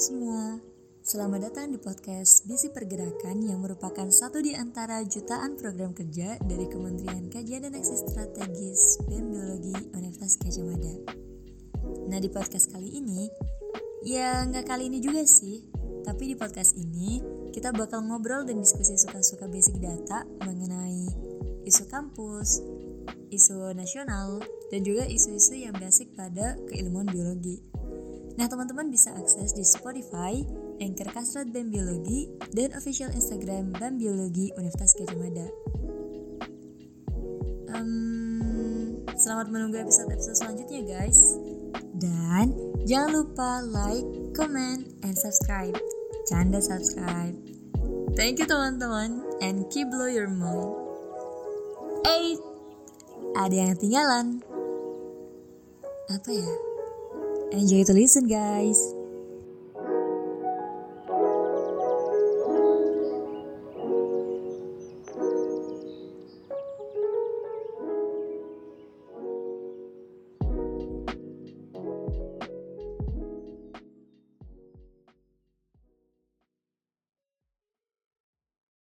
semua, selamat datang di podcast Bisi Pergerakan yang merupakan satu di antara jutaan program kerja dari Kementerian Kajian dan Aksi Strategis BEM Biologi Universitas Gajah Mada. Nah di podcast kali ini, ya nggak kali ini juga sih, tapi di podcast ini kita bakal ngobrol dan diskusi suka-suka basic data mengenai isu kampus, isu nasional, dan juga isu-isu yang basic pada keilmuan biologi. Nah, teman-teman bisa akses di Spotify, Anchor Kasrat BEM Biologi, dan official Instagram BEM Biologi Universitas Gajah Mada. Um, selamat menunggu episode-episode selanjutnya, guys. Dan jangan lupa like, comment, and subscribe. Canda subscribe. Thank you teman-teman, and keep blow your mind. Eh, ada yang ketinggalan. Apa ya? Enjoy to listen, guys.